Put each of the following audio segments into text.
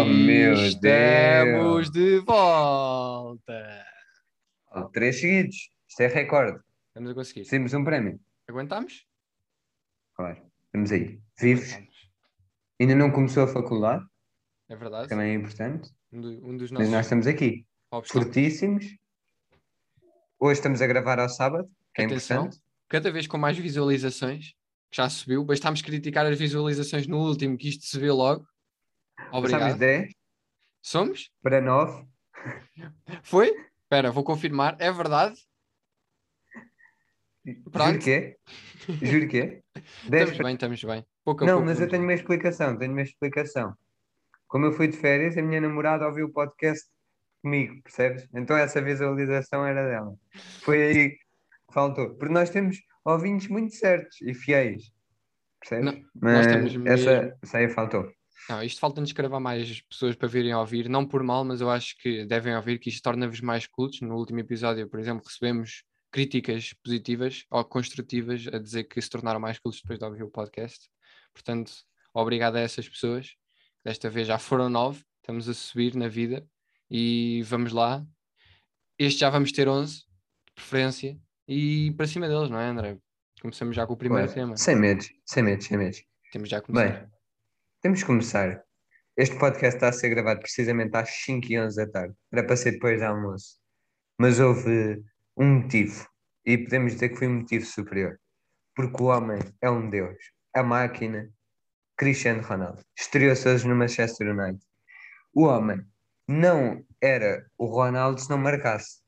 Oh, meu Estamos Deus! de volta. Três seguidos. Isto é recorde. Estamos a conseguir. Temos um prémio. Aguentamos? Claro. Estamos aí. Vivos. Aguentamos. Ainda não começou a faculdade. É verdade. Também é importante. Um, do- um dos Mas nossos nós estamos aqui. obstáculos. Fortíssimos. Hoje estamos a gravar ao sábado. Que é Atenção. importante. Cada vez com mais visualizações. que Já subiu. Bastámos criticar as visualizações no último, que isto se vê logo. Obrigado. 10 Somos? para 9. Foi? Espera, vou confirmar. É verdade? Pronto. Juro que é. Juro que é. 10 Estamos bem, estamos bem. Pouco Não, pouco mas eu tenho uma explicação, tenho uma explicação. Como eu fui de férias, a minha namorada ouviu o podcast comigo, percebes? Então essa visualização era dela. Foi aí que faltou. Porque nós temos ouvintes muito certos e fiéis, percebes? Não, Mas temos essa, mesmo. essa aí faltou. Não, isto falta-nos gravar mais pessoas para virem ouvir, não por mal, mas eu acho que devem ouvir, que isto torna-vos mais cultos. No último episódio, por exemplo, recebemos críticas positivas ou construtivas a dizer que se tornaram mais cultos depois de ouvir o podcast. Portanto, obrigado a essas pessoas. Desta vez já foram nove, estamos a subir na vida e vamos lá. Este já vamos ter 11, de preferência, e para cima deles, não é, André? Começamos já com o primeiro Ué, tema. Sem medos, sem medos, sem medos. Temos já a começar. Bem, temos que começar. Este podcast está a ser gravado precisamente às 5 e 11 da tarde. Era para ser depois do almoço. Mas houve um motivo. E podemos dizer que foi um motivo superior. Porque o homem é um deus. A máquina, Cristiano Ronaldo. Estreou-se hoje no Manchester United. O homem não era o Ronaldo se não marcasse.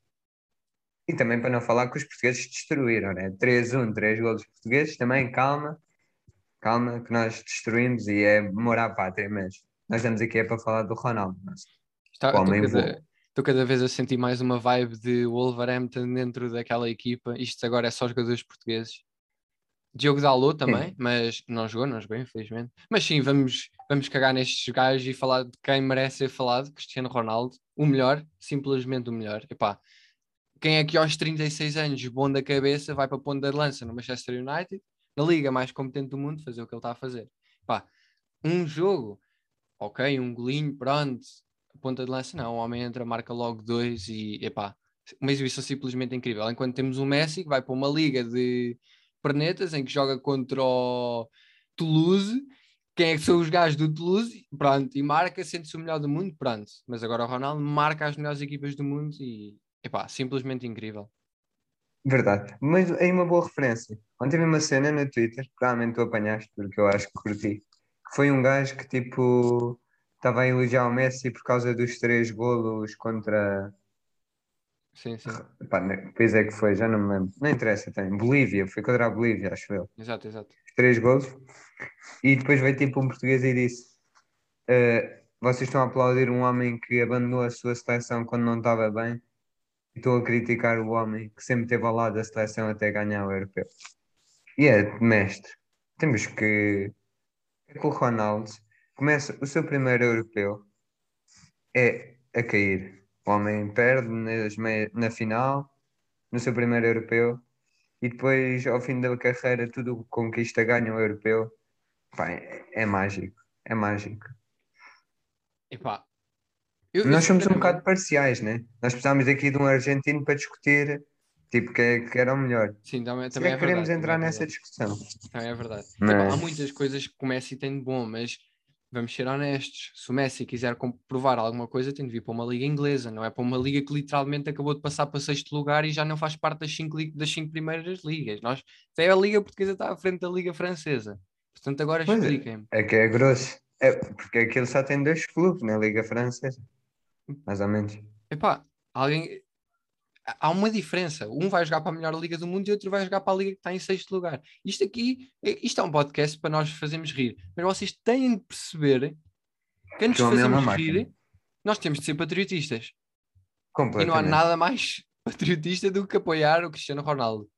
E também para não falar que os portugueses destruíram, né? 3-1, 3 golos portugueses. Também, calma. Calma, que nós destruímos e é amor à pátria, mas nós estamos aqui é para falar do Ronaldo. mas Está, estou, cada, estou cada vez a sentir mais uma vibe de Wolverhampton dentro daquela equipa. Isto agora é só jogadores portugueses. Diogo Dalot também, mas não jogou, não jogou, infelizmente. Mas sim, vamos, vamos cagar nestes gajos e falar de quem merece ser falado, Cristiano Ronaldo. O melhor, simplesmente o melhor. Epá, quem é que aos 36 anos, bom da cabeça, vai para a ponta de lança no Manchester United, na liga mais competente do mundo, fazer o que ele está a fazer? Epá, um jogo, ok, um golinho, pronto, ponta de lança não, o homem entra, marca logo dois e epá, uma exibição simplesmente incrível. Enquanto temos o Messi que vai para uma liga de pernetas em que joga contra o Toulouse, quem é que são os gajos do Toulouse? Pronto, e marca, sente-se o melhor do mundo, pronto. Mas agora o Ronaldo marca as melhores equipas do mundo e epá, simplesmente incrível. Verdade. Mas aí uma boa referência. Ontem vi uma cena no Twitter, provavelmente tu apanhaste, porque eu acho que curti, que foi um gajo que tipo estava a elogiar o Messi por causa dos três golos contra. Sim, sim, Pá, ne- pois é que foi, já não me lembro. Não interessa, tem. Bolívia, foi contra a Bolívia, acho eu. exato, exato. Três golos. E depois veio tipo um português e disse: "Eh, Vocês estão a aplaudir um homem que abandonou a sua seleção quando não estava bem. Estou a criticar o homem que sempre esteve ao lado da seleção até ganhar o europeu. E é mestre. Temos que. É que o Ronaldo começa o seu primeiro europeu é a cair. O homem perde na final, no seu primeiro europeu, e depois, ao fim da carreira, tudo conquista ganha o europeu. Pá, é, é mágico. É mágico. Epá, eu, Nós somos um bocado parciais, né? Nós precisamos aqui de um argentino para discutir, tipo, que, é- que era o melhor. Sim, também, também é é que queremos verdade, entrar é nessa discussão. Também é verdade. Mas- Epá, há muitas coisas que o Messi tem de bom, mas vamos ser honestos. Se o Messi quiser comprovar alguma coisa, tem de vir para uma liga inglesa, não é para uma liga que literalmente acabou de passar para sexto lugar e já não faz parte das cinco, das cinco primeiras ligas. Nós, até a liga portuguesa está à frente da liga francesa. Portanto, agora é. expliquem-me. É que é grosso. É, porque aquilo só tem dois clubes na Liga Francesa. Mais ou menos. Epá, alguém. Há uma diferença. Um vai jogar para a melhor liga do mundo e outro vai jogar para a liga que está em sexto lugar. Isto aqui, é- isto é um podcast para nós fazermos rir. Mas vocês têm de perceber que antes de fazermos rir, nós temos de ser patriotistas. E não há nada mais patriotista do que apoiar o Cristiano Ronaldo.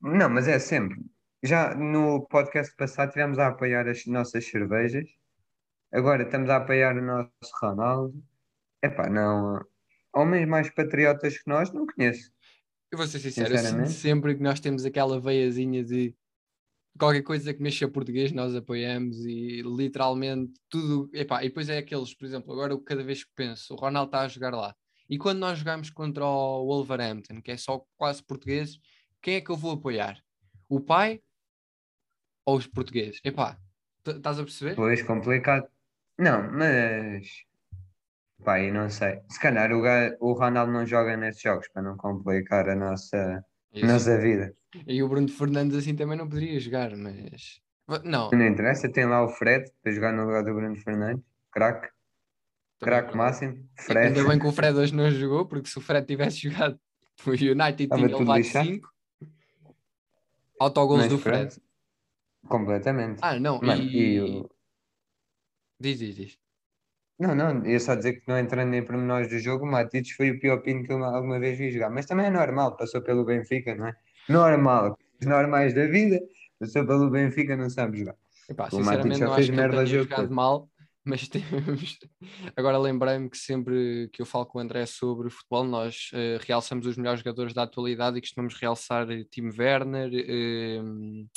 Não, mas é sempre. Já no podcast passado tivemos a apoiar as nossas cervejas. Agora estamos a apoiar o nosso Ronaldo. Epá, não. Homens mais patriotas que nós não conheço. Eu vou ser sincero, eu sinto Sinceramente. sempre que nós temos aquela veiazinha de qualquer coisa que mexa português nós apoiamos e literalmente tudo. Epá, e depois é aqueles, por exemplo, agora eu cada vez que penso, o Ronaldo está a jogar lá. E quando nós jogamos contra o Wolverhampton, que é só quase portugueses, quem é que eu vou apoiar? O pai ou os portugueses? Epá, estás a perceber? Pois, complicado. Não, mas. Pai, não sei. Se calhar o, o Ronaldo não joga nesses jogos para não complicar a nossa, nossa vida. E o Bruno Fernandes assim também não poderia jogar, mas. Não. Não interessa, tem lá o Fred para jogar no lugar do Bruno Fernandes. Craque. Craque máximo. Fred. Ainda bem que o Fred hoje não jogou, porque se o Fred tivesse jogado, o United tinha levado 5. Autogols do Fred. Fred. Completamente. Ah, não. Mano, e... e o... Diz, diz, diz. Não, não, eu só dizer que não entrando em pormenores do jogo, o Matites foi o pior pino que eu alguma vez vi jogar. Mas também é normal, passou pelo Benfica, não é? Normal, os normais da vida, passou pelo Benfica, não sabe jogar. Epá, o Matites já fez merda jogo. mal, mas temos. Agora lembrei-me que sempre que eu falo com o André sobre futebol, nós uh, realçamos os melhores jogadores da atualidade e costumamos realçar Tim Werner. Uh,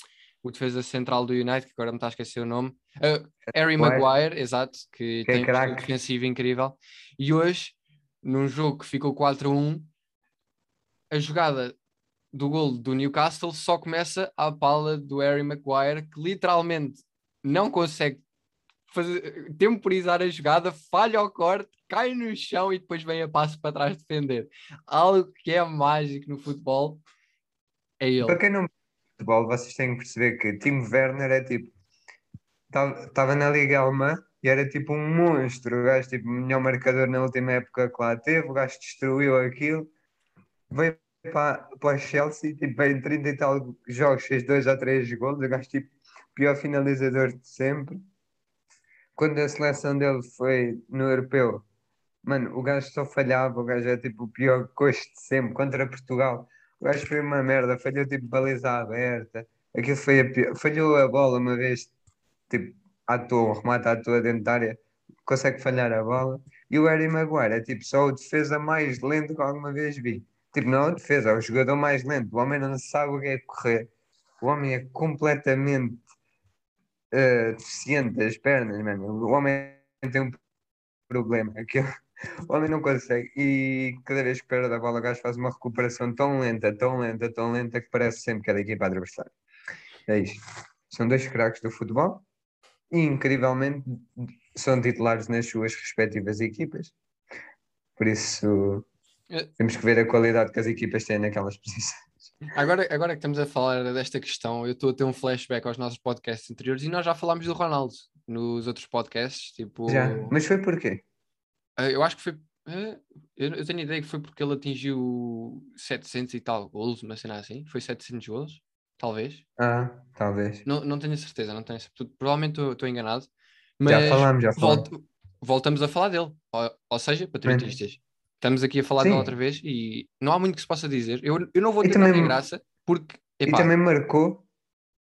o defesa central do United, que agora me está a esquecer o nome, uh, Harry Maguire, exato, que, que tem é um defensivo incrível. E hoje, num jogo que ficou 4-1, a jogada do gol do Newcastle só começa à pala do Harry Maguire, que literalmente não consegue fazer, temporizar a jogada, falha ao corte, cai no chão e depois vem a passo para trás defender. Algo que é mágico no futebol é ele. Para quem não futebol, vocês têm que perceber que Timo Werner é tipo. Estava na Liga Alemã e era tipo um monstro. O gajo, tipo, melhor marcador na última época que lá teve. O gajo destruiu aquilo. Veio para, para Chelsea, tipo, veio em 30 e tal jogos, fez dois ou três gols. O gajo, tipo, pior finalizador de sempre. Quando a seleção dele foi no Europeu, mano, o gajo só falhava. O gajo é tipo o pior coxo de sempre contra Portugal o gajo foi uma merda, falhou tipo baliza aberta. Aquilo foi a pior. Falhou a bola uma vez, tipo, à toa, remata à toa dentro da área, consegue falhar a bola. E o Harry Maguire é tipo só o defesa mais lento que alguma vez vi. Tipo, não é o defesa, é o jogador mais lento. O homem não sabe o que é correr. O homem é completamente uh, deficiente das pernas, mano. O homem tem um problema. Aquilo, o homem não consegue. E cada vez que perde a bola, o gajo faz uma recuperação tão lenta, tão lenta, tão lenta, que parece sempre que é da equipa adversária. É isto. São dois craques do futebol e, incrivelmente, são titulares nas suas respectivas equipas. Por isso, é. temos que ver a qualidade que as equipas têm naquelas posições. Agora, agora que estamos a falar desta questão, eu estou a ter um flashback aos nossos podcasts anteriores e nós já falámos do Ronaldo nos outros podcasts. Tipo... Já, mas foi porquê? Ah, eu acho que foi. Ah, eu tenho a ideia que foi porque ele atingiu 700 e tal golos, uma cena assim. Foi 700 golos, talvez. Ah, talvez. Não, não tenho certeza, não tenho certeza. Provavelmente estou enganado. Mas já falamos, já falamos. Volto, voltamos a falar dele. Ou, ou seja, patriotistas. Estamos aqui a falar Sim. dele outra vez e não há muito que se possa dizer. Eu, eu não vou ter também, graça porque. Epá, e também marcou,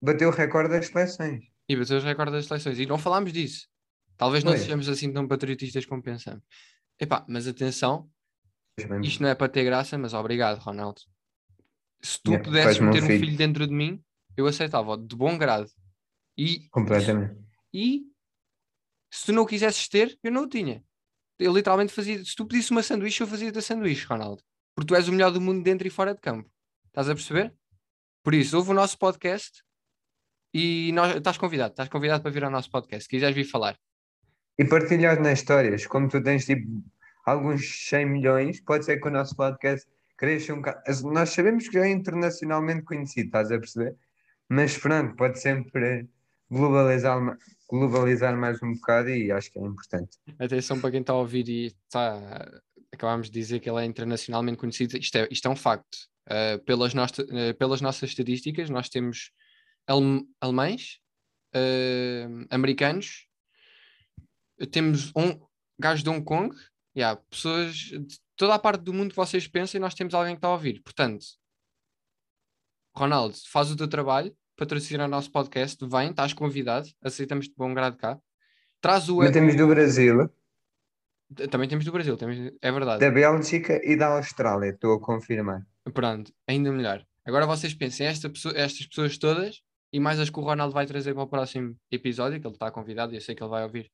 bateu o recorde das seleções. E bateu os recordes das seleções. E não falámos disso. Talvez não sejamos assim tão patriotistas como pensamos. Epá, mas atenção, isto não é para ter graça, mas obrigado, Ronaldo. Se tu yeah, pudesses meter um filho. filho. dentro de mim, eu aceitava de bom grado. E, Completamente. E se tu não o quisesses ter, eu não o tinha. Eu literalmente fazia. Se tu pedisse uma sanduíche, eu fazia da sanduíche, Ronaldo. Porque tu és o melhor do mundo dentro e fora de campo. Estás a perceber? Por isso, ouve o nosso podcast e nós, estás convidado. Estás convidado para vir ao nosso podcast. Se quiseres vir falar e partilhar nas histórias, como tu tens tipo alguns 100 milhões, pode ser que o nosso podcast cresça um bocado. Nós sabemos que já é internacionalmente conhecido, estás a perceber? Mas pronto, pode sempre globalizar, globalizar mais um bocado e acho que é importante. Atenção para quem está a ouvir e está. Acabámos de dizer que ele é internacionalmente conhecido. Isto é, isto é um facto. Uh, pelas, nossas, uh, pelas nossas estatísticas, nós temos alemães, uh, americanos, temos um gajo de Hong Kong, yeah, pessoas de toda a parte do mundo que vocês pensam e nós temos alguém que está a ouvir. Portanto, Ronaldo, faz o teu trabalho, patrocina o nosso podcast, vem, estás convidado, aceitamos de bom grado cá. Traz o. Também temos do Brasil. Também temos do Brasil, temos... é verdade. Da Bélgica e da Austrália, estou a confirmar. Pronto, ainda melhor. Agora vocês pensem, esta pessoa, estas pessoas todas e mais as que o Ronaldo vai trazer para o próximo episódio, que ele está convidado e eu sei que ele vai ouvir.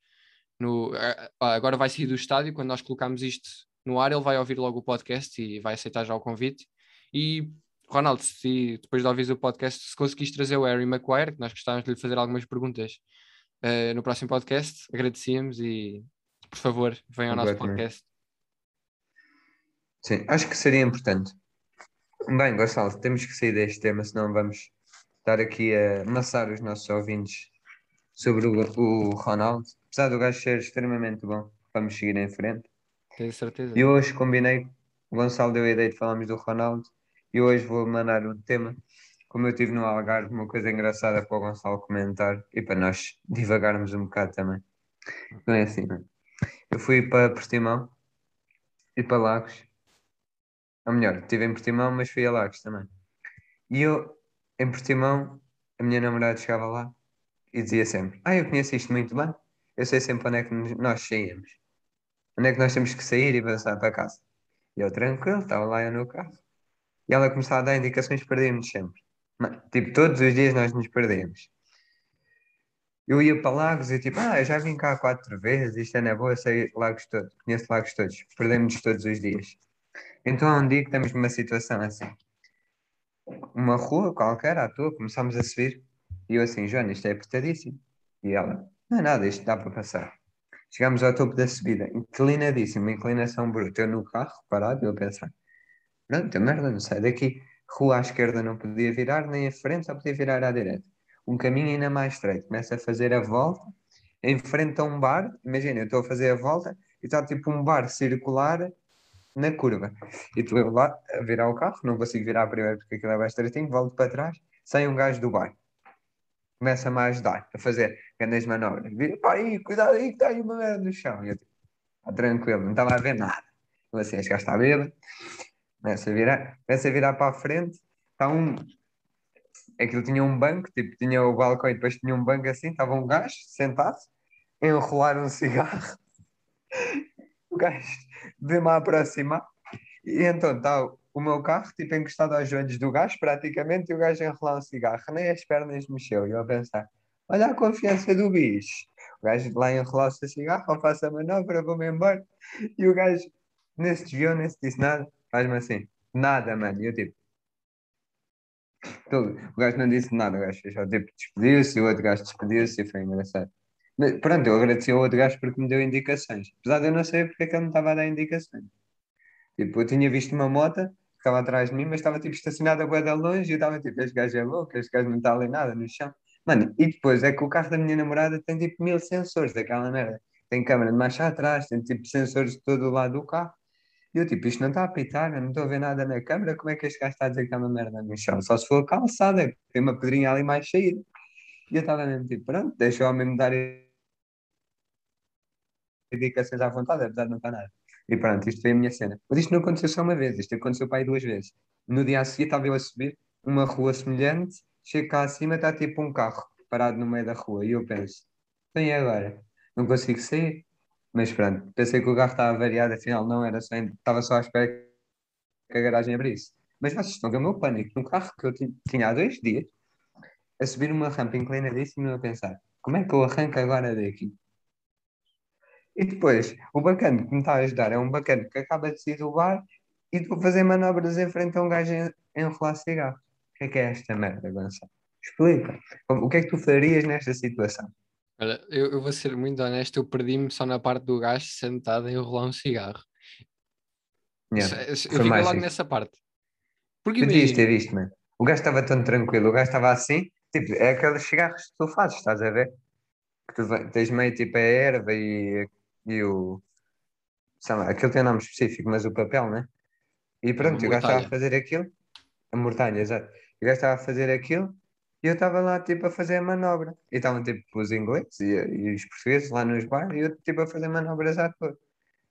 No, agora vai sair do estádio, quando nós colocamos isto no ar, ele vai ouvir logo o podcast e vai aceitar já o convite. E Ronaldo, se depois de ouvir o podcast, se conseguiste trazer o Harry Maguire, que nós gostávamos de lhe fazer algumas perguntas uh, no próximo podcast, agradecíamos e por favor, venha ao nosso podcast. Sim, acho que seria importante. Bem, Gonçalo, temos que sair deste tema, senão vamos estar aqui a amassar os nossos ouvintes sobre o, o Ronaldo. Apesar do gajo ser extremamente bom, vamos seguir em frente. Tenho certeza. E hoje combinei, o Gonçalo deu a ideia de falarmos do Ronaldo e hoje vou mandar um tema, como eu tive no Algarve, uma coisa engraçada para o Gonçalo comentar e para nós divagarmos um bocado também. Não é assim, não? Eu fui para Portimão e para Lagos ou melhor, estive em Portimão, mas fui a Lagos também. E eu, em Portimão, a minha namorada chegava lá e dizia sempre: Ah, eu conheço isto muito bem, eu sei sempre onde é que nós saímos, onde é que nós temos que sair e avançar para casa. E eu, tranquilo, estava lá eu no carro. E ela começava a dar indicações, perdíamos sempre. Tipo, todos os dias nós nos perdíamos. Eu ia para Lagos e tipo, ah, eu já vim cá quatro vezes, isto é na boa, sei Lagos todos, conheço Lagos todos, perdemos todos os dias. Então há um dia que estamos numa situação assim. Uma rua qualquer à toa, começámos a subir. E eu assim, Joana, isto é apertadíssimo. E ela, não é nada, isto dá para passar. Chegámos ao topo da subida, inclinadíssimo, inclinação bruta. Eu no carro, parado, eu a pensar, pronto, a merda, não sai daqui. Rua à esquerda não podia virar, nem à frente, só podia virar à direita. Um caminho ainda mais estreito. Começa a fazer a volta, em frente a um bar. Imagina, eu estou a fazer a volta e está tipo um bar circular na curva. E tu lá a virar o carro, não consigo virar primeiro porque aquilo é bem estreitinho, volto para trás, sai um gajo do bar. Começa-me a ajudar, a fazer grandes manobras. Vira, pá, aí, cuidado aí que está aí uma merda no chão. E eu tipo, ah, tranquilo, não estava a ver nada. Eu assim, este gajo está bêbado. Começa a virar, começa a virar para a frente, está um. Aquilo tinha um banco, tipo, tinha o balcão e depois tinha um banco assim, estava um gajo sentado, enrolar um cigarro o gajo de-me a aproximar e então está o meu carro tipo encostado aos joelhos do gajo praticamente e o gajo enrolar um cigarro, nem as pernas mexeu e eu a pensar, olha a confiança do bicho o gajo lá o cigarro, eu faço a manobra, vou-me embora e o gajo nesse desviou, nesse disse nada faz-me assim, nada mano, e eu tipo o gajo não disse nada, o gajo só tipo despediu-se, o outro gajo despediu-se e foi engraçado mas, pronto, eu agradeci ao outro gajo porque me deu indicações. Apesar de eu não saber porque é que ele me estava a dar indicações. Tipo, eu tinha visto uma moto que estava atrás de mim, mas estava tipo estacionada a de longe e eu estava tipo, este gajo é louco, este gajo não está ali nada no chão. Mano, e depois é que o carro da minha namorada tem tipo mil sensores daquela merda. Tem câmera de marcha atrás, tem tipo sensores de todo o lado do carro. E eu tipo, isto não está a apitar, não estou a ver nada na câmera, como é que este gajo está a dizer que está uma merda no chão? Só se for calçada, tem uma pedrinha ali mais saída. E eu estava mesmo tipo, pronto, deixa o homem me dar indicações à vontade, apesar de não estar nada. E pronto, isto foi a minha cena. Mas isto não aconteceu só uma vez, isto aconteceu para aí duas vezes. No dia a seguir estava eu a subir uma rua semelhante, chego cá acima, está tipo um carro parado no meio da rua e eu penso, bem agora? Não consigo sair. Mas pronto, pensei que o carro estava variado, afinal não, era só, estava só à espera que a garagem abrisse. Mas vocês estão a ver o meu pânico num carro que eu tinha há dois dias, a subir uma rampa inclinadíssima e a pensar, como é que eu arranco agora daqui? E depois, o bacana que me está a ajudar é um bacana que acaba de sair do bar e a fazer manobras em frente a um gajo em enrolar cigarro. O que é que é esta merda, Gonçalo? Explica. O que é que tu farias nesta situação? Olha, eu, eu vou ser muito honesto, eu perdi-me só na parte do gajo sentado a enrolar um cigarro. Yeah. Eu, eu fico logo isso. nessa parte. Porque tu devias ter visto, mano. O gajo estava tão tranquilo, o gajo estava assim, tipo, é aqueles cigarros que tu fazes, estás a ver? Que tu tens meio tipo a erva e e o. Lá, aquilo tem um nome específico, mas o papel, né? E pronto, o gajo estava a fazer aquilo. A mortalha, exato. O gajo estava a fazer aquilo e eu estava lá tipo a fazer a manobra. E estavam tipo os ingleses e, e, os portugueses lá nos bares e eu tipo a fazer manobras à toa.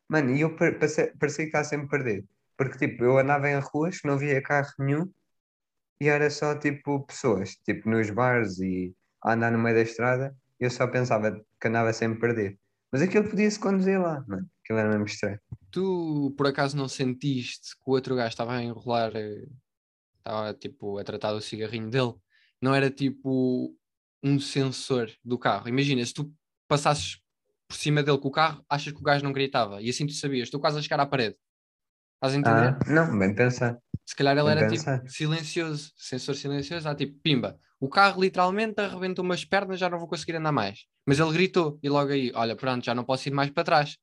Mano, e eu parecia que estava sempre perdido. Porque tipo, eu andava em ruas, não via carro nenhum e era só tipo pessoas, tipo nos bares e a andar no meio da estrada. E eu só pensava que andava sempre perdido. Mas aquilo podia-se conduzir lá, mano. Aquilo era mesmo estranho. Tu, por acaso, não sentiste que o outro gajo estava a enrolar, eh, estava tipo a tratar do cigarrinho dele não era tipo um sensor do carro. Imagina, se tu passasses por cima dele com o carro, achas que o gajo não gritava. E assim tu sabias, estou quase a chegar à parede. Estás a entender? Ah, não, bem pensar. Se calhar ele bem era tipo silencioso, sensor silencioso, ah, tipo, pimba. O carro literalmente arrebentou umas pernas, já não vou conseguir andar mais. Mas ele gritou e logo aí, olha, pronto, já não posso ir mais para trás.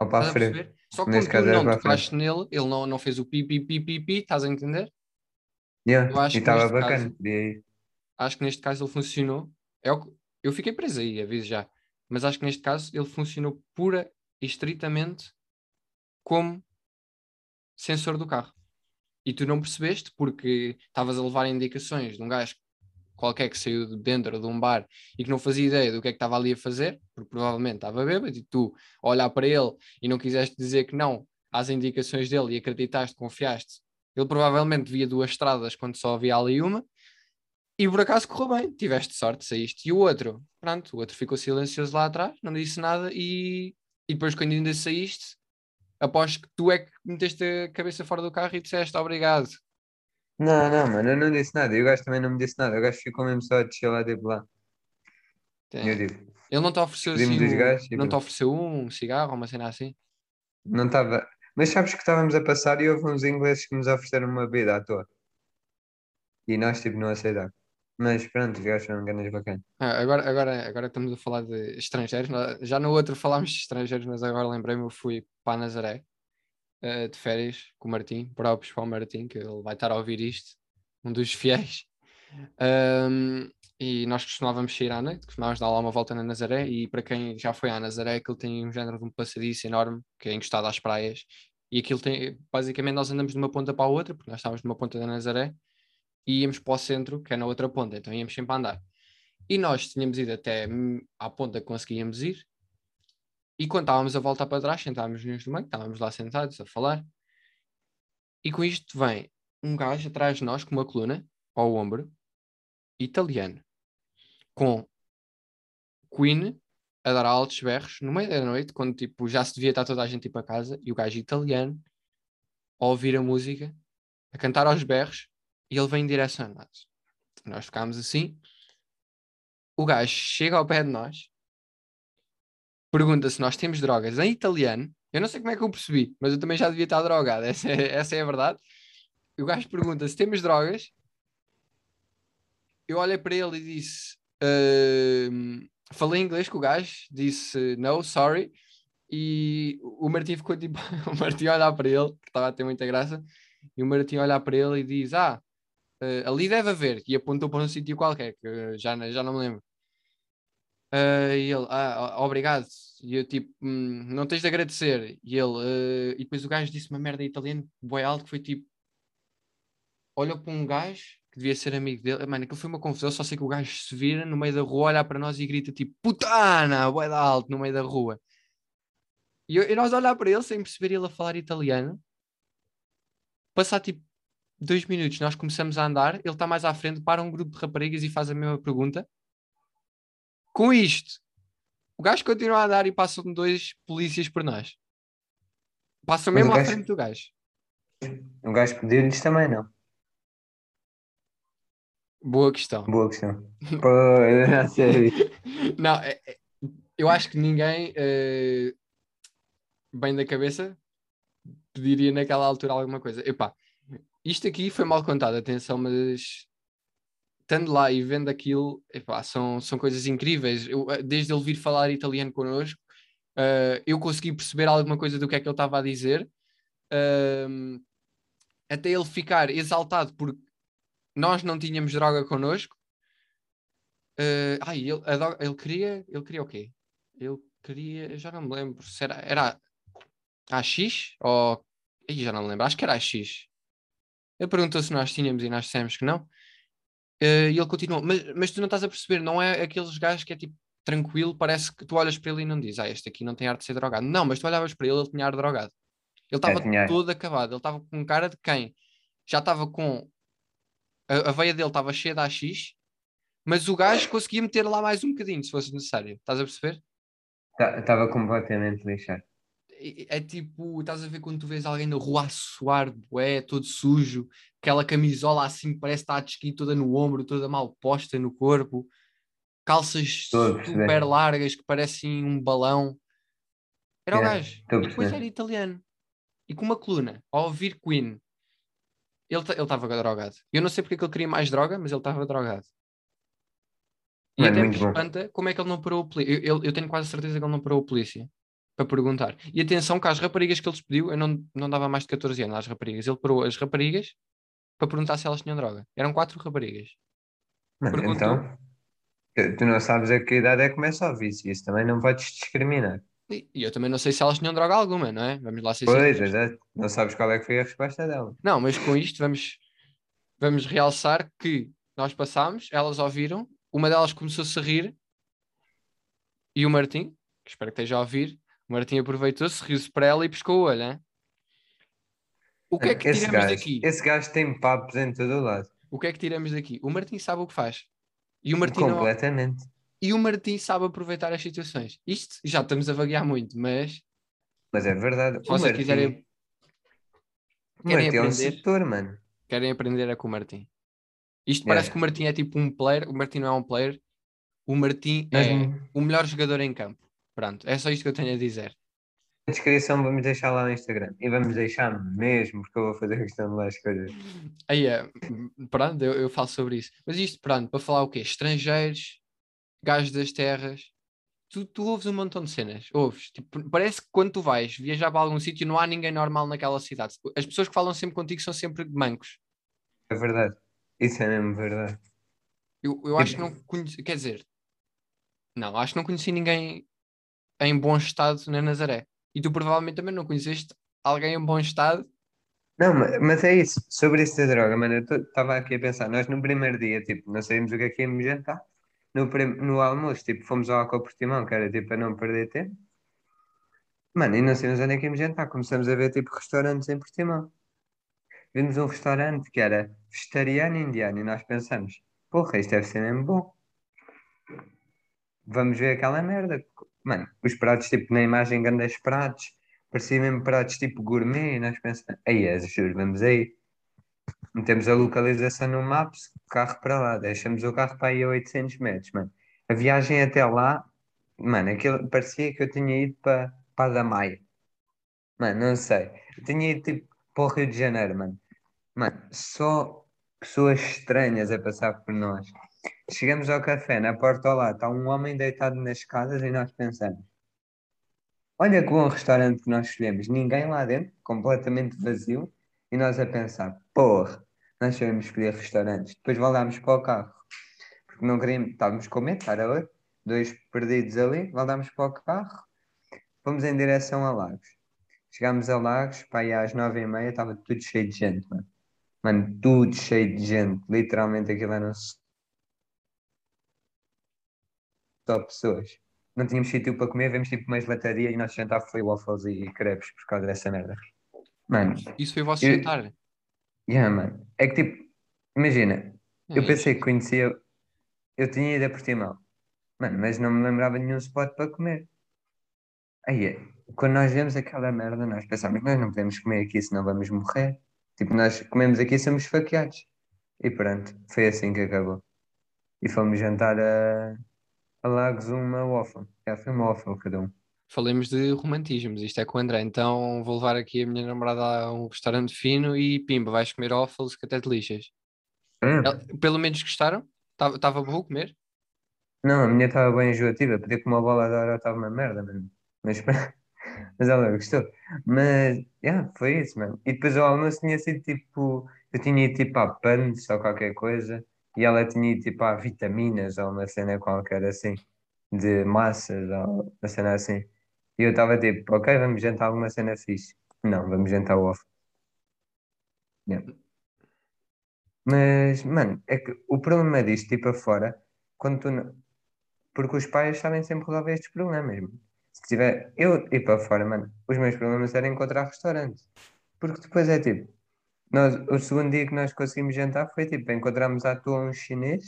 Ou para a frente. Só que quando tu era não tocaste nele, ele não, não fez o pi, pi, pi, pi, pi, estás a entender? Yeah, Eu acho E que estava neste bacana. caso-. Acho que neste caso ele funcionou. É que- eu fiquei preso aí, aviso já. Mas acho que neste caso ele funcionou pura e estritamente como sensor do carro. E tu não percebeste porque estavas a levar indicações de um gajo qualquer que saiu de dentro de um bar e que não fazia ideia do que é que estava ali a fazer, porque provavelmente estava bêbado, e tu olhar para ele e não quiseste dizer que não às indicações dele e acreditaste, confiaste. Ele provavelmente via duas estradas quando só havia ali uma, e por acaso correu bem, tiveste sorte, saíste. E o outro, pronto, o outro ficou silencioso lá atrás, não disse nada, e, e depois quando ainda saíste, aposto que tu é que meteste a cabeça fora do carro e disseste obrigado. Não, não, mano, eu não disse nada. E o gajo também não me disse nada. O gajo ficou mesmo só a descer lá, tipo lá. Eu tipo, Ele não te ofereceu assim, um- não te ofereceu um cigarro uma cena assim? não estava. Mas sabes que estávamos a passar e houve uns ingleses que nos ofereceram uma bebida à toa. E nós, tipo, não aceitámos. Mas pronto, os gajos são ganas bacanas. Ah, agora, agora, agora estamos a falar de estrangeiros. Já no outro falámos de estrangeiros, mas agora lembrei-me, eu fui para Nazaré eh, de férias com o Martim, próprios para o Martim, que ele vai estar a ouvir isto, um dos fiéis. Ahm, e nós costumávamos sair à noite, costumávamos dar lá uma volta na Nazaré. E para quem já foi à Nazaré, aquilo tem um género de um passadiço enorme, que é encostado às praias. E aquilo tem, basicamente, nós andamos de uma ponta para a outra, porque nós estávamos numa ponta da Nazaré, e íamos para o centro, que é na outra ponta, então íamos sempre a andar. E nós tínhamos ido até à ponta que conseguíamos ir, e quando estávamos a voltar para trás, sentávamos-nos no banco, estávamos lá sentados a falar, e com isto vem um gajo atrás de nós com uma coluna ao ombro, italiano, com Queen a dar altos berros no meio da noite, quando tipo, já se devia estar toda a gente ir para casa, e o gajo italiano a ouvir a música, a cantar aos berros, e ele vem em direção a nós. Nós ficámos assim, o gajo chega ao pé de nós, pergunta se nós temos drogas em italiano. Eu não sei como é que eu percebi, mas eu também já devia estar drogado, essa é, essa é a verdade. O gajo pergunta se temos drogas. Eu olhei para ele e disse: "Ahm, Falei inglês com o gajo, disse no, sorry. E o Martim ficou tipo, o Martim olhar para ele, que estava a ter muita graça, e o Martim a olhar para ele e diz: Ah, eh, ali deve haver, e apontou para um sítio qualquer, que já, já não me lembro. Ah, e ele, ah, obrigado. E eu tipo, "Hum, não tens de agradecer. E ele, "Ah", e depois o gajo disse uma merda em italiano, boi alto, que foi tipo, olhou para um gajo devia ser amigo dele. Mano, aquilo foi uma confusão. Só sei que o gajo se vira no meio da rua, olha para nós e grita tipo, putana, boi alto, no meio da rua. E, eu- e nós olhar para ele sem perceber ele a falar italiano. Passar tipo dois minutos, nós começamos a andar. Ele está mais à frente, para um grupo de raparigas e faz a mesma pergunta. Com isto, o gajo continua a andar e passam dois polícias por nós. Passam mesmo à gajo- frente do gajo. O gajo pediu-lhes também, não. Boa questão. Boa questão. Pô, a sério. Não, é- é- eu acho que ninguém, eh, bem da cabeça, pediria naquela altura alguma coisa. Epá, isto aqui foi mal contado, atenção, mas estando lá e vendo aquilo, epá, são, são coisas incríveis. Eu, eh, desde ele vir falar italiano connosco, eh, eu consegui perceber alguma coisa do que é que ele estava a dizer, Ahm, até ele ficar exaltado porque nós não tínhamos droga connosco. Eh, ai, ele, a ele queria, ele queria o quê? Ele queria, já não me lembro se era, era AX ou. Ih, já não me lembro, acho que era AX. Ele perguntou se nós tínhamos e nós dissemos que não. Eh, e ele continuou, mas, mas tu não estás a perceber, não é aqueles gajos que é tipo tranquilo, parece que tu olhas para ele e não dizes, ah, este aqui não tem ar de ser drogado. Não, mas tu olhavas para ele, ele tinha ar drogado. Ele estava tinha ar. todo acabado, ele estava com cara de quem? Já estava com. A, a veia dele estava cheia de AX, mas o gajo conseguia meter lá mais um bocadinho, se fosse necessário. Estás a perceber? Estava completamente lixado. é, é tipo, estás a ver quando tu vês alguém na rua a suar, é todo sujo, aquela camisola assim parece estar a desqui toda no ombro, toda mal posta no corpo, calças super largas que parecem um balão. Era o Yeah, gajo. E depois era italiano. E com uma coluna, ao ouvir Queen. Ele ta- ele estava drogado. Eu não sei porque é que ele queria mais droga, mas ele estava drogado. E até me espanta como é que ele não parou o polícia. Eu, eu- eu tenho quase certeza que ele não parou o polícia para perguntar. E atenção que às raparigas que ele despediu, eu não, não dava mais de 14 anos às raparigas. Ele parou as raparigas para perguntar se elas tinham droga. Eram quatro raparigas. Mano, Perguntou. então, tu, tu não sabes a que idade é que começa o vício, isso também não podes discriminar. E eu também não sei se elas tinham droga alguma, não é? Vamos lá ser Pois, exato. Não sabes qual é que foi a resposta dela. Não, mas com isto vamos, vamos realçar que nós passámos, elas ouviram, uma delas começou-se a rir e o Martim, que espero que esteja a ouvir, o Martim aproveitou-se, riu-se para ela e pescou o olho. hein? O que é que esse tiramos gajo, daqui? esse gajo tem papos em todo o lado. O que é que tiramos daqui? O Martim sabe o que faz. E o Martim, não- Completamente. E o Martim sabe aproveitar as situações. Isto já estamos a vaguear muito, mas Mas é verdade. se O vocês Martim, quiserem, o querem Martim é um aprender? sedutor, mano. querem aprender é com o Martim. Isto Yeah. parece que o Martim é tipo um player, o Martim não é um player, o Martim é n- o melhor jogador em campo. Pronto, é só isto que eu tenho a dizer. na descrição vamos deixar lá no Instagram. E vamos deixar mesmo, porque eu vou fazer questão de lá as coisas. Aí é, pronto, eu, eu falo sobre isso. Mas isto, pronto, para falar o quê? Estrangeiros, gajos das terras. Tu, tu ouves um montão de cenas, ouves. Tipo, parece que quando tu vais viajar para algum sítio não há ninguém normal naquela cidade. As pessoas que falam sempre contigo são sempre mancos. É verdade. Isso é mesmo verdade. Eu, eu acho que não conheci, quer dizer, não, acho que não conheci ninguém em bom estado na Nazaré. E tu provavelmente também não conheceste alguém em bom estado. Não, ma- mas é isso. Sobre isso da droga, mano, eu estava aqui a pensar. Nós no primeiro dia, tipo, não sabíamos o que é que íamos jantar. No, no almoço, tipo, fomos ao Aqua Portimão, que era tipo para não perder tempo. Mano, e não sabíamos onde é que íamos jantar. Começamos a ver tipo restaurantes em Portimão. Vimos um restaurante que era vegetariano indiano e nós pensamos, porra, isto deve ser mesmo bom. Vamos ver aquela merda. Mano, os pratos, tipo, na imagem, grandes pratos, parecia mesmo pratos tipo gourmet, e nós pensamos, aí é, vamos aí. Metemos a localização no Maps, carro para lá, deixamos o carro para aí a 800 metros, mano. A viagem até lá, mano, aquilo parecia que eu tinha ido para, para a Damaia. Mano, não sei. Eu tinha ido tipo para o Rio de Janeiro, mano. Mano, só pessoas estranhas a passar por nós. Chegamos ao café, na porta ao lado, está um homem deitado nas escadas e nós pensamos: olha que bom restaurante que nós escolhemos, ninguém lá dentro, completamente vazio, e nós a pensar: porra, nós sabemos escolher restaurantes. Depois voltámos para o carro, porque não queríamos, estávamos com medo, estar a dois perdidos ali, voltámos para o carro, fomos em direção a Lagos. Chegámos a Lagos, pá, aí às nove e meia estava tudo cheio de gente, mano. Mano, tudo cheio de gente. Literalmente aquilo eram só pessoas. Não tínhamos sítio para comer, vemos tipo uma gelataria e nosso jantar foi waffles e crepes por causa dessa merda. Mano, Isso foi o vosso Eu- jantar. Yeah, mano. É que tipo, imagina, eu É pensei isso. que conhecia, eu tinha ido a Portimão, mano, mas não me lembrava de nenhum spot para comer. Aí, é, quando nós vemos aquela merda, nós pensamos, nós não podemos comer aqui, senão vamos morrer. Tipo, nós comemos aqui e somos esfaqueados. E pronto, foi assim que acabou. E fomos jantar a, a Lagos uma waffle. Já foi uma waffle cada um. Falemos de romantismos, isto é com o André. Então vou levar aqui a minha namorada a um restaurante fino e pimba, vais comer waffles que até te lixas. Hum. El- Pelo menos gostaram? Estava bom comer? Não, a minha estava bem enjoativa, podia comer uma bola de hora, estava uma merda, mano. Mas, mas ela gostou. Mas, yeah, foi isso, mano. E depois o almoço tinha sido tipo, eu tinha ido tipo a panos ou qualquer coisa, e ela tinha ido tipo a vitaminas ou uma cena qualquer assim, de massas ou uma cena assim. E eu estava tipo, ok, vamos jantar alguma cena fixe. Não, vamos jantar off. Yeah. Mas, mano, é que o problema disto, tipo afora, quando tu. não- Porque os pais sabem sempre resolver estes problemas, mano. Se tiver. Eu ir para fora, mano, os meus problemas eram encontrar restaurante. Porque depois é tipo. Nós, o segundo dia que nós conseguimos jantar foi tipo, encontramos à toa um chinês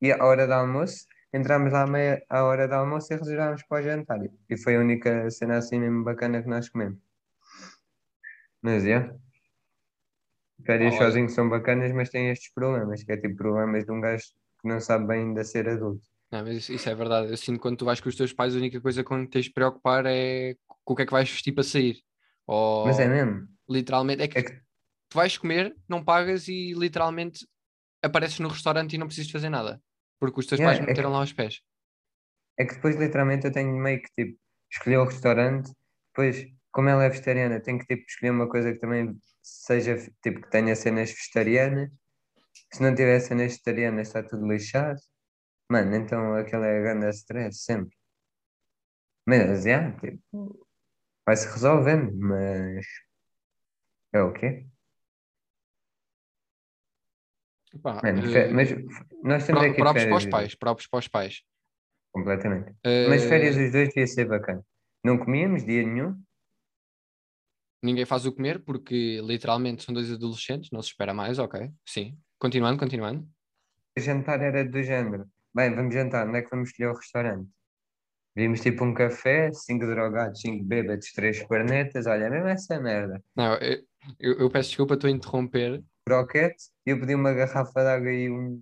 e à hora do almoço Entramos lá à, meia, à hora do almoço e reservámos para o jantar. E foi a única cena assim mesmo bacana que nós comemos. Mas é. Férias Ah, olha. sozinhos são bacanas, mas têm estes problemas, que é tipo problemas de um gajo que não sabe bem ainda ser adulto. Não, mas isso, isso é verdade. Eu sinto que quando tu vais com os teus pais, a única coisa com que tens de preocupar é com o que é que vais vestir para sair. Ou Mas é mesmo. literalmente é que, É que tu vais comer, não pagas e literalmente apareces no restaurante e não precisas de fazer nada. Porque os teus Yeah, pais é meteram que- lá os pés. É que depois, literalmente, eu tenho meio que tipo escolher o restaurante. Depois, como ela é vegetariana, tenho que tipo escolher uma coisa que também seja tipo que tenha cenas vegetarianas. Se não tiver cenas vegetarianas, está tudo lixado. Mano, então aquele é grande stress sempre. Mas, yeah, tipo, vai-se resolvendo, mas é o quê? Pá, Mano, eh, fe- mas nós temos aqui próprios para os pais, próprios para os pais. completamente. Mas Eh, férias os dois devia ser bacana. Não comíamos dia nenhum. ninguém faz o comer porque literalmente são dois adolescentes, não se espera mais, ok. Sim. Continuando, continuando. O jantar era do género. Bem, vamos jantar, onde é que vamos escolher o restaurante? Vimos tipo um café, cinco drogados, cinco bêbados, três cornetas, olha, mesmo essa merda. Não, eu, eu- eu peço desculpa, estou a interromper. Croquete, eu pedi uma garrafa de água e um,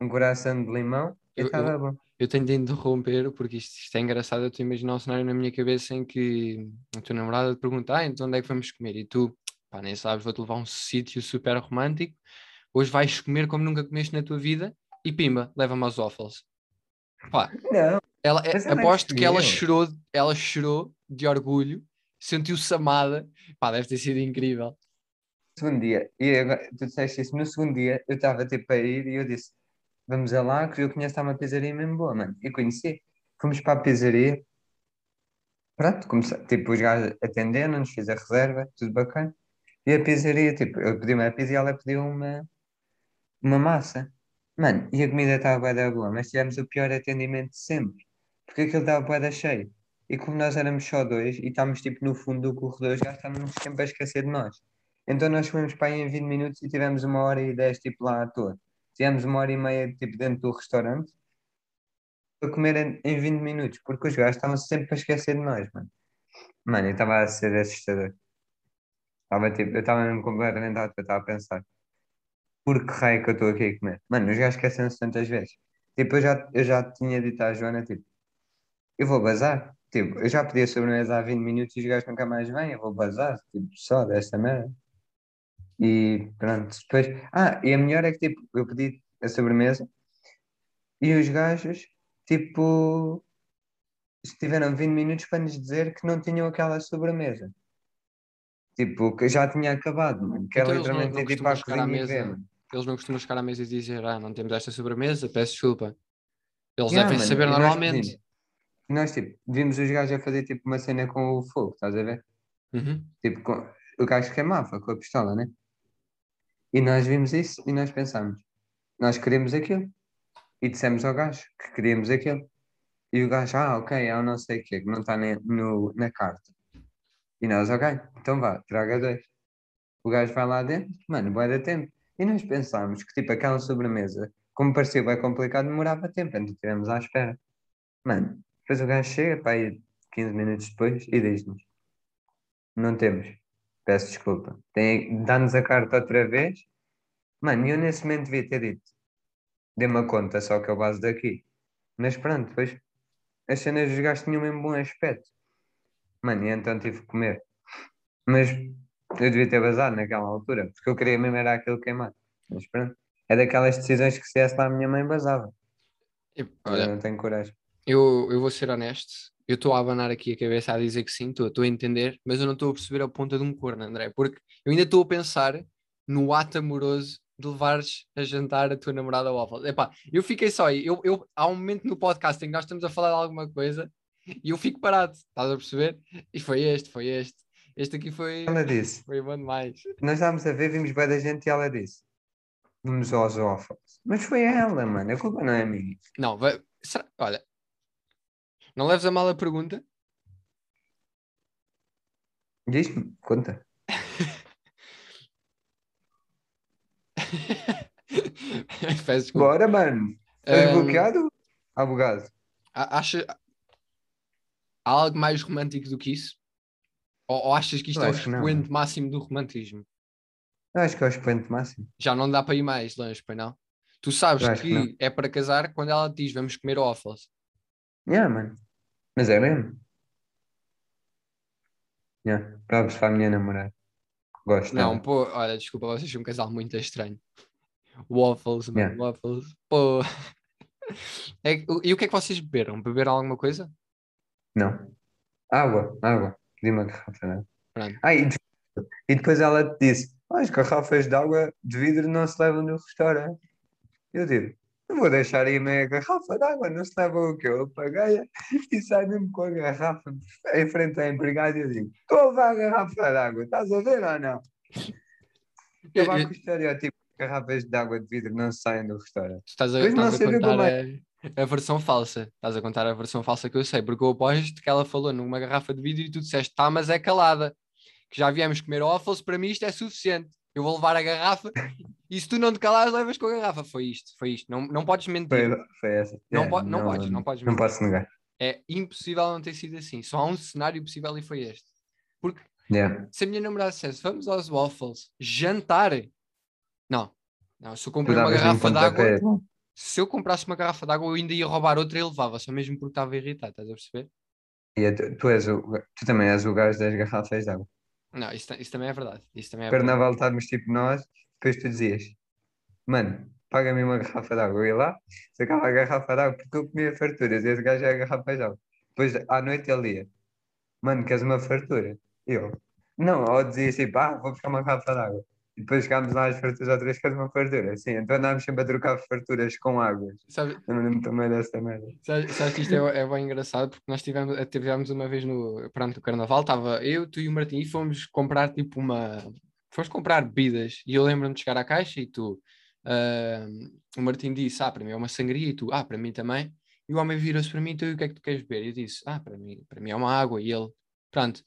um coração de limão e Eu- estava bom. Eu tenho de interromper porque isto, isto é engraçado. Eu estou a imaginar um cenário na minha cabeça em que a tua namorada te pergunta: Ah, então onde é que vamos comer? E tu, pá, nem sabes, vou-te levar a um sítio super romântico. Hoje vais comer como nunca comeste na tua vida e pimba, leva-me aos waffles. Pá, Não, ela, é- aposto que ela chorou, ela chorou de orgulho, sentiu-se amada. Pá, deve ter sido incrível. Segundo dia, e agora, tu disseste isso, no segundo dia eu estava tipo a ir e eu disse, vamos a lá, que eu conheço uma pizzaria mesmo boa, mano. E conheci. Fomos para a pizzaria, pronto, comece- tipo, os gajos atenderam-nos, fiz a reserva, tudo bacana. E a pizzaria, tipo, eu pedi uma pizza e ela pediu uma, uma massa. Mano, e a comida estava da boa, mas tivemos o pior atendimento de sempre, porque aquilo estava da cheio. E como nós éramos só dois e estávamos tipo no fundo do corredor, gajos estávamos sempre a esquecer de nós. Então nós fomos para aí em 20 minutos e tivemos uma hora e 10 tipo lá à toa. Tivemos uma hora e meia tipo dentro do restaurante para comer em, em 20 minutos, porque os gajos estavam sempre a esquecer de nós, mano. Mano, eu estava a ser assustador. Estava tipo, eu estava mesmo completamente toa, estava a pensar, por que raio que eu estou aqui a comer? Mano, os gajos esquecem-se tantas vezes. Tipo, eu já, eu já tinha dito à Joana, tipo, eu vou bazar. Tipo, eu já pedi a sobremesa há 20 minutos e os gajos nunca mais vêm, eu vou bazar, tipo, só desta merda. E pronto, depois. Ah, e a melhor é que tipo, eu pedi a sobremesa e os gajos, tipo, estiveram 20 minutos para nos dizer que não tinham aquela sobremesa. Tipo, que já tinha acabado, mano. Que é Então não- literalmente não ir tipo à à cozinha ver, mesa. mano. Eles não costumam chegar à mesa e dizer: Ah, não temos esta sobremesa, peço desculpa. Eles devem mano, saber nós normalmente. pedimos. Nós, tipo, vimos os gajos a fazer tipo uma cena com o fogo, estás a ver? Uhum. Tipo, com, o gajo queimava com a pistola, né? E nós vimos isso e nós pensámos, nós queremos aquilo. E dissemos ao gajo que queríamos aquilo. E o gajo, ah, ok, é o não sei o quê, que não está ne- no, na carta. E nós, ok, então vá, traga dois. O gajo vai lá dentro, mano, vai dar tempo. E nós pensámos que, tipo, aquela sobremesa, como parecia bem complicado, demorava tempo, então estivemos à espera. Mano, depois o gajo chega, para aí 15 minutos depois, e diz-nos, não temos, peço desculpa. Tem, dá-nos a carta outra vez. Mano, eu nesse momento devia ter dito, dê-me a conta, só que o base daqui. Mas pronto, depois as cenas dos gajos tinham mesmo bom aspecto. Mano, e então tive que comer. Mas eu devia ter vazado naquela altura, porque eu queria mesmo era aquilo queimado. Mas pronto, é daquelas decisões que se desse lá a minha mãe basava. E, Eu Olha, não tenho coragem. Eu, eu vou ser honesto. Eu estou a abanar aqui a cabeça a dizer que sim, estou a entender, mas eu não estou a perceber a ponta de um corno, André, porque eu ainda estou a pensar no ato amoroso de levares a jantar a tua namorada ao waffle. Epá, eu fiquei só aí. Eu, eu, há um momento no podcast em que nós estamos a falar de alguma coisa e eu fico parado, estás a perceber? E foi este, foi este. Este aqui foi, Ela disse, foi bom demais. nós estávamos a ver, vimos bem da gente e ela disse, vamos aos waffles. Mas foi ela, mano, a culpa não é minha. Não, vai, será- olha, não leves a mal a pergunta. Diz-me, conta. Peço. Bora, mano. Estás Ahm, bloqueado? Abogado. Acha. Há algo mais romântico do que isso? Ou, ou achas que isto Eu é o expoente máximo do romantismo? Eu acho que é o expoente máximo. Já não dá para ir mais longe, pois não? Tu sabes que, que é para casar quando ela te diz vamos comer waffles. Yeah, mano. Mas é mesmo. Yeah. Provas para a minha namorada. Gosto Não, dela. pô, olha, desculpa, vocês são um casal muito estranho. Waffles, mano, Yeah. waffles. Pô. É e o que é que vocês beberam? Beberam alguma coisa? Não. Água, água. Pedi uma garrafa de água. Pronto. Ah, e, de- e depois ela te disse: "Ah, as garrafas de água de vidro não se levam no restaurante. Eu digo: vou deixar aí meia garrafa de água, não se leva o quê? Eu paguei e sai mesmo com a garrafa em frente à empregada e eu digo: estou a levar a garrafa de água, estás a ver ou não? Acabar eu- com o estereótipo que garrafas de água de vidro não saem do restaurante. Estás a, estás a que contar a, a versão falsa. Estás a contar a versão falsa que eu sei, porque eu aposto que ela falou numa garrafa de vidro e tu disseste, tá, mas é calada. Que já viemos comer waffles, para mim isto é suficiente. Eu vou levar a garrafa e se tu não te calares, levas com a garrafa. Foi isto, foi isto. Não, não podes mentir. Foi, foi essa. Não Yeah, po- não podes, não podes Não mentir. posso negar. É impossível não ter sido assim. Só há um cenário possível e foi este. Porque Yeah. se a minha namorada dissesse, vamos aos waffles, jantar. Não, não, se eu Tu comprei uma um garrafa de água, pontapé. se eu comprasse uma garrafa de água, eu ainda ia roubar outra e levava, só mesmo porque estava irritado, estás a perceber? É tu, tu és o, tu também és o gajo das garrafas de água. Não, isso, isso também é verdade. Isso também é. Carnaval estávamos tipo nós, depois tu dizias, mano, paga-me uma garrafa de água. Eu ia lá, sacava a garrafa de água porque eu comia farturas e esse gajo é a garrafa de água. Depois à noite ele ia, mano, queres uma fartura? Eu, não, ou dizia assim, pá, vou buscar uma garrafa de água. E depois chegámos lá às farturas outra vez, queres uma fartura? Sim, então andávamos sempre a trocar farturas com águas. Sabe, Eu não lembro também dessa merda. sabe, sabes que isto é, é bem engraçado porque nós tivemos, tivemos uma vez no, perante o carnaval, estava eu, tu e o Martim e fomos comprar tipo uma. Fomos comprar bebidas e eu lembro-me de chegar à caixa e tu. ah, o Martim disse: Ah, para mim é uma sangria e tu, ah, para mim também. E o homem virou-se para mim: Tu, o que é que tu queres beber? E eu disse: Ah, para mim, para mim é uma água. E ele, pronto.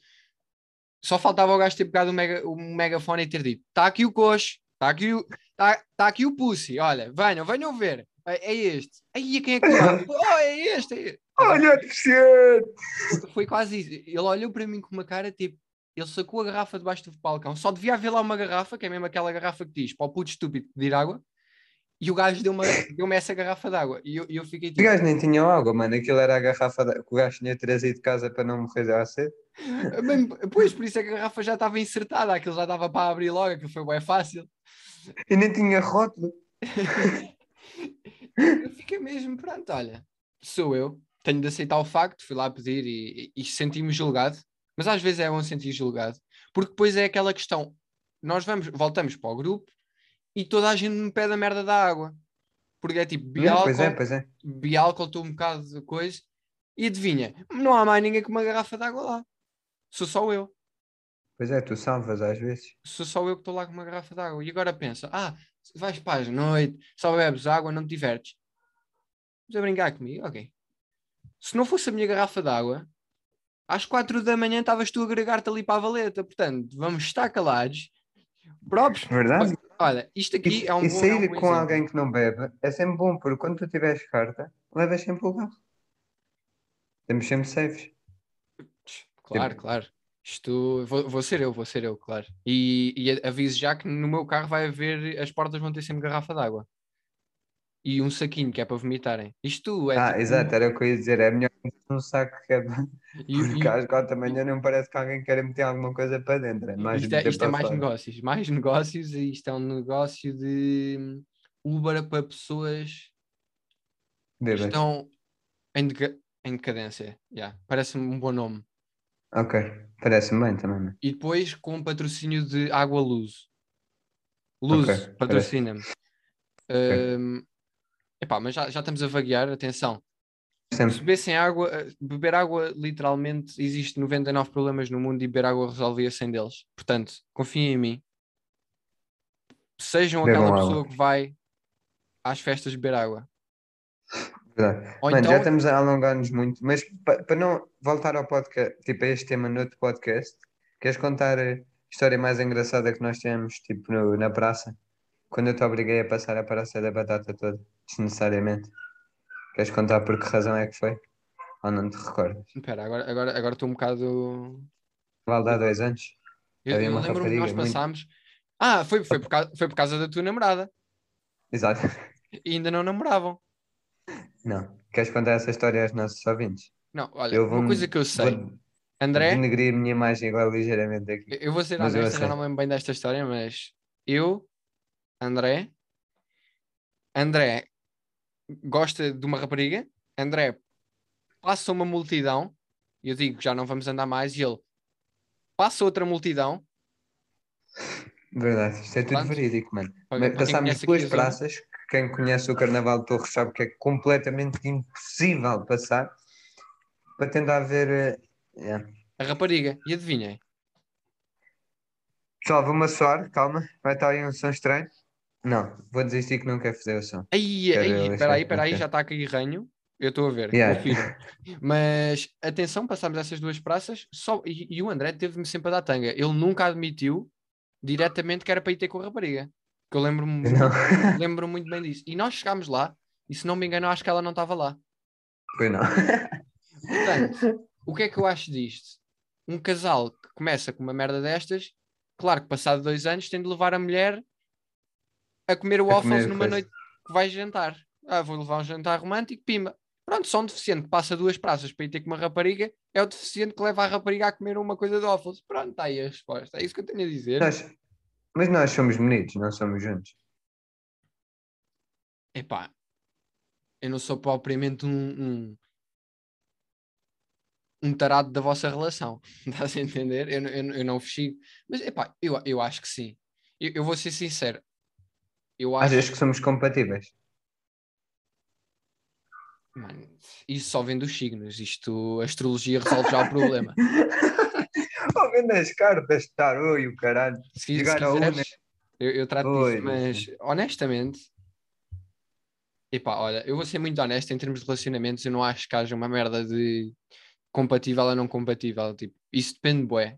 Só faltava o gajo ter pegado o, mega, o megafone e ter dito: Está aqui o coxo, está aqui o, tá, tá aqui o pussy, olha, venham, venham ver. É, é este. Aí quem é que? Oh, é este. É este. Olha, deficiente! Foi quase isso. Ele olhou para mim com uma cara tipo. Ele sacou a garrafa debaixo do balcão. Só devia haver lá uma garrafa, que é mesmo aquela garrafa que diz para o puto estúpido pedir água. E o gajo deu-me deu essa garrafa de água. E eu, eu fiquei Os tipo. gajos nem tinham água, mano. Aquilo era a garrafa de- que o gajo tinha trazido de casa para não morrer cedo. Bem, Pois, por isso é que a garrafa já estava insertada. Aquilo já dava para abrir logo. Aquilo foi bem fácil. E nem tinha rótulo. Eu fiquei mesmo, pronto, olha. Sou eu. Tenho de aceitar o facto. Fui lá pedir e, e, e senti-me julgado. Mas às vezes é bom sentir julgado. Porque depois é aquela questão. Nós vamos, voltamos para o grupo e toda a gente me pede a merda da água. Porque é tipo, bebi Não, álcool, pois é, pois é. estou um bocado de coisa. E adivinha, não há mais ninguém com uma garrafa de água lá. Sou só eu. Pois é, tu salvas às vezes. Sou só eu que estou lá com uma garrafa de água. E agora pensa, ah, vais para as noite, só bebes água, não te divertes. Estás a brincar comigo? Ok. Se não fosse a minha garrafa de água, às quatro da manhã estavas tu a agregar-te ali para a valeta. Portanto, vamos estar calados. Próprios. Verdade? Olha, isto aqui E, é um e bom, é um sair bom com exemplo. alguém que não bebe é sempre bom, porque quando tu tiveres carta, levas sempre o carro. Temos sempre safes. Claro, claro. Isto vou, vou ser eu, vou ser eu, claro. E, e aviso já que no meu carro vai haver, as portas vão ter sempre garrafa de água. E um saquinho que é para vomitarem. Isto é Ah, tipo- exato, era o que eu ia dizer. É melhor um saco que é para- E, porque e- às quatro da manhã não parece que alguém quer meter alguma coisa para dentro. É mais isto é, isto é mais fora. negócios, mais negócios e isto é um negócio de Uber para pessoas que estão em, deca- em decadência. Yeah, Parece-me um bom nome. Ok, parece-me bem também. mano. E depois com um patrocínio de Água Luz. Luz, Ok, parece- patrocina-me. Hum, epá, mas já, já estamos a vaguear, atenção. Se Sempre. bebessem água, eh, beber água, literalmente, existe 99 problemas no mundo e beber água resolvia 100 deles. Portanto, confiem em mim. Sejam Bebam aquela água. pessoa que vai às festas beber água. Verdade. Ou Mano, então- já estamos a alongar-nos muito, mas para não voltar ao podcast, tipo a este tema no outro podcast, queres contar a história mais engraçada que nós tivemos, tipo, no- na praça? Quando eu te obriguei a passar a praça da batata toda, desnecessariamente. Queres contar por que razão é que foi? Ou não te recordas? Espera, agora estou agora, agora um bocado. Vale dar dois anos? Eu, Havia eu lembro-me que nós muito- passámos. Ah, foi, foi, por causa, foi por causa da tua namorada. Exato. E ainda não namoravam. Não. Queres contar essa história aos nossos ouvintes? Não, olha, Eu uma vou- coisa que eu sei. Vou André, denegrir a minha imagem agora ligeiramente aqui. eu vou ser honesto, já não me lembro bem desta história, mas eu, André, André gosta de uma rapariga, André passa uma multidão, e eu digo já não vamos andar mais, e ele passa outra multidão. Verdade, isto é tudo Pronto. verídico, mano. Mas passámos duas praças, que quem conhece o Carnaval de Torres sabe que é completamente impossível passar, para tentar ver. yeah. A rapariga, e adivinhem? Pessoal, vou-me assoar, calma, vai estar aí um som estranho. Não, vou desistir que não quero fazer o som. Aí, Quero aí, espera aí, já está aqui ranho. Eu estou a ver, Yeah. Mas atenção, passámos essas duas praças só, e, e o André teve-me sempre a dar tanga. Ele nunca admitiu diretamente que era para ir ter com a rapariga. Que eu lembro-me lembro muito bem disso. E nós chegámos lá, e se não me engano, acho que ela não estava lá. foi não. Portanto, o que é que eu acho disto? Um casal que começa com uma merda destas, claro que passado dois anos tem de levar a mulher a comer o A waffles comer numa coisa. noite que vai jantar. Ah, vou levar um jantar romântico, pimba. Pronto, só um deficiente que passa duas praças para ir ter com uma rapariga é o deficiente que leva a rapariga a comer uma coisa de waffles. Pronto, está aí a resposta. É isso que eu tenho a dizer. Nós- mas nós somos bonitos, não somos juntos. Epá, eu não sou propriamente um, um, um tarado da vossa relação. Estás a entender? Eu, não- eu, eu não vos sigo. Mas epá, eu, eu acho que sim. Eu, eu vou ser sincero. Eu Às acho vezes que somos compatíveis. Mano, isso só vem dos signos. Isto, a astrologia resolve já o problema. Oh, vendo as cartas, tarô e o caralho. Se, se quiseres, eu, eu trato Oi, disso, mas honestamente, epá, olha, eu vou ser muito honesto em termos de relacionamentos. Eu não acho que haja uma merda de compatível ou não compatível. Tipo, isso depende, bué.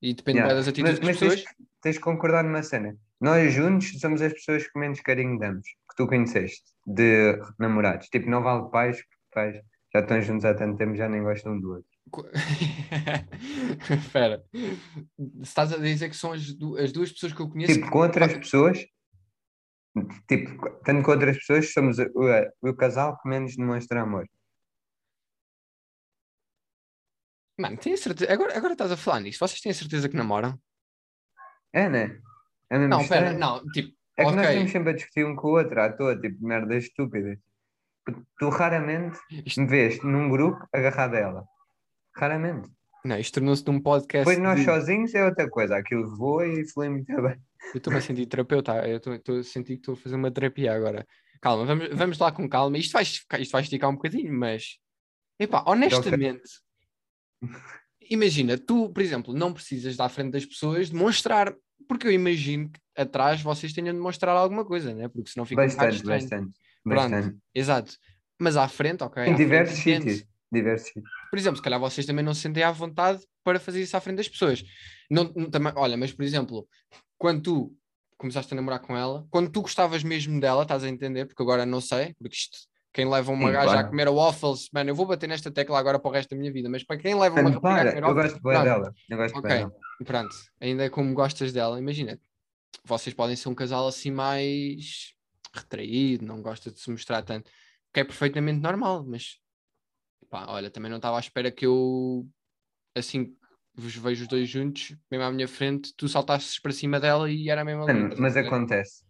E depende Yeah. bué das atitudes Mas, das mas pessoas. tens, tens de concordar numa cena. Nós juntos somos as pessoas que menos carinho damos, que tu conheceste, de namorados. Tipo, não vale pais, porque pais já estão juntos há tanto tempo, já nem gostam um do outro. Espera, Se estás a dizer que são as, du- as duas pessoas que eu conheço. Tipo, com outras pessoas, tipo, tanto com outras pessoas, somos o, o, o casal que menos demonstra amor. Mano, tenho certeza. Agora, agora estás a falar nisso. Vocês têm certeza que namoram? É, né? É mesmo Não, espera, estranho. não, tipo, É que nós estamos sempre a discutir um com o outro à toa, tipo, merdas estúpidas. Tu raramente Isto- me vês num grupo agarrado a ela. Raramente. Não, isto tornou-se de um podcast. Depois nós de- sozinhos é outra coisa. Aquilo voa e flui muito bem. Eu estou-me a sentir terapeuta. Eu estou- a sentir que estou a fazer uma terapia agora. Calma, vamos, vamos lá com calma. Isto vai, isto vai esticar um bocadinho, mas. Epá, honestamente. Imagina, tu, por exemplo, não precisas à frente das pessoas demonstrar. Porque eu imagino que atrás vocês tenham de demonstrar alguma coisa, né? Porque senão fica um Bastante, estranho. bastante. Pronto. bastante. Exato. Mas à frente, ok. Em diversos sítios. Diversos por exemplo, se calhar vocês também não se sentem à vontade para fazer isso à frente das pessoas. Não, não- também, olha, mas por exemplo, quando tu começaste a namorar com ela, quando tu gostavas mesmo dela, estás a entender? Porque agora não sei, porque isto, quem leva uma Sim, gaja a comer waffles, mano, eu vou bater nesta tecla agora para o resto da minha vida, mas para quem leva uma rapariga a para, comer eu waffles, gosto bem dela. Eu gosto Ok. bem dela. pronto, ainda como gostas dela, imagina, vocês podem ser um casal assim mais retraído, não gosta de se mostrar tanto, que é perfeitamente normal, mas pá, olha, também não estava à espera que eu assim vos vejo os dois juntos, mesmo à minha frente, tu saltasses para cima dela e era mesmo ali. Mano, estás a mas acontece.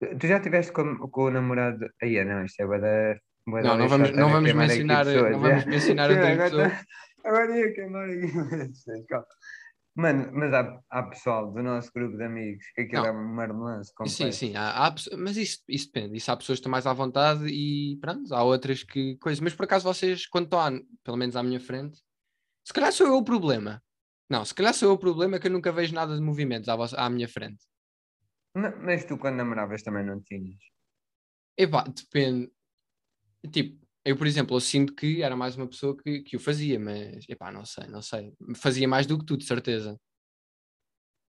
Tu- já estiveste com, com o namorado. Aí, não, isto é bué da. bué da Não, não vamos- não vamos mencionar- pessoas, não vamos já. mencionar Sim, outras agora pessoas. tá- Agora ia queimar aqui. Mano, mas há, há pessoal do nosso grupo de amigos que aquilo Não. é um marmelance Sim, sim, há, há mas isso, isso depende. Isso há pessoas que estão mais à vontade e pronto, há outras que coisas. Mas por acaso vocês, quando estão, à- pelo menos à minha frente, se calhar sou eu o problema. Não, se calhar sou eu o problema que eu nunca vejo nada de movimentos à, vossa- à minha frente. Ma- Mas tu, quando namoravas, também não tinhas. Epá, depende. Tipo, eu, por exemplo, eu sinto que era mais uma pessoa que, que o fazia, mas epá, não sei, não sei. Fazia mais do que tu, de certeza.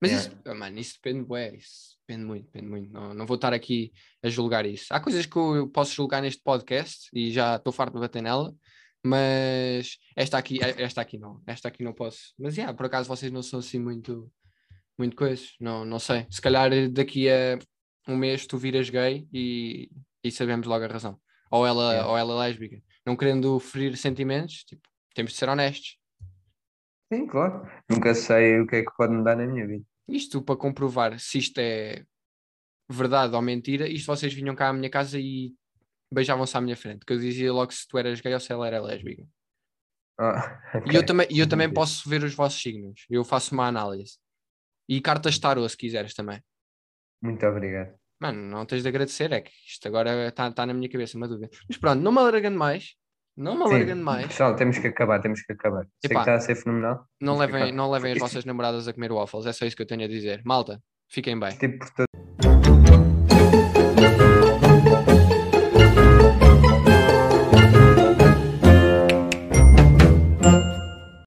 Mas Yeah. isso, ah, mano, isso depende, bué, isso Depende muito, depende muito. Não, não vou estar aqui a julgar isso. Há coisas que eu posso julgar neste podcast e já estou farto de bater nela, mas esta aqui, esta aqui não, esta aqui não posso. Mas yeah, por acaso vocês não são assim muito, muito coisas, não, não sei. Se calhar daqui a um mês tu viras gay e, e sabemos logo a razão. Ou ela, yeah. ou ela é lésbica. Não querendo ferir sentimentos, tipo, temos de ser honestos. Sim, claro. Nunca sei o que é que pode mudar na minha vida. Isto para comprovar se isto é verdade ou mentira, isto vocês vinham cá à minha casa e beijavam-se à minha frente, que eu dizia logo se tu eras gay ou se ela era lésbica. Ah, okay. E eu também, eu também posso ver os vossos signos, eu faço uma análise. E cartas tarot se quiseres também. Muito obrigado. Mano, não tens de agradecer, é que isto agora está tá na minha cabeça, uma dúvida. Mas pronto, não me alargando mais, não me alargando mais. Pessoal, temos que acabar, temos que acabar. Sei que está a ser fenomenal. Não levem, não levem as vossas namoradas a comer waffles, é só isso que eu tenho a dizer. Malta, fiquem bem. Tipo, por todo...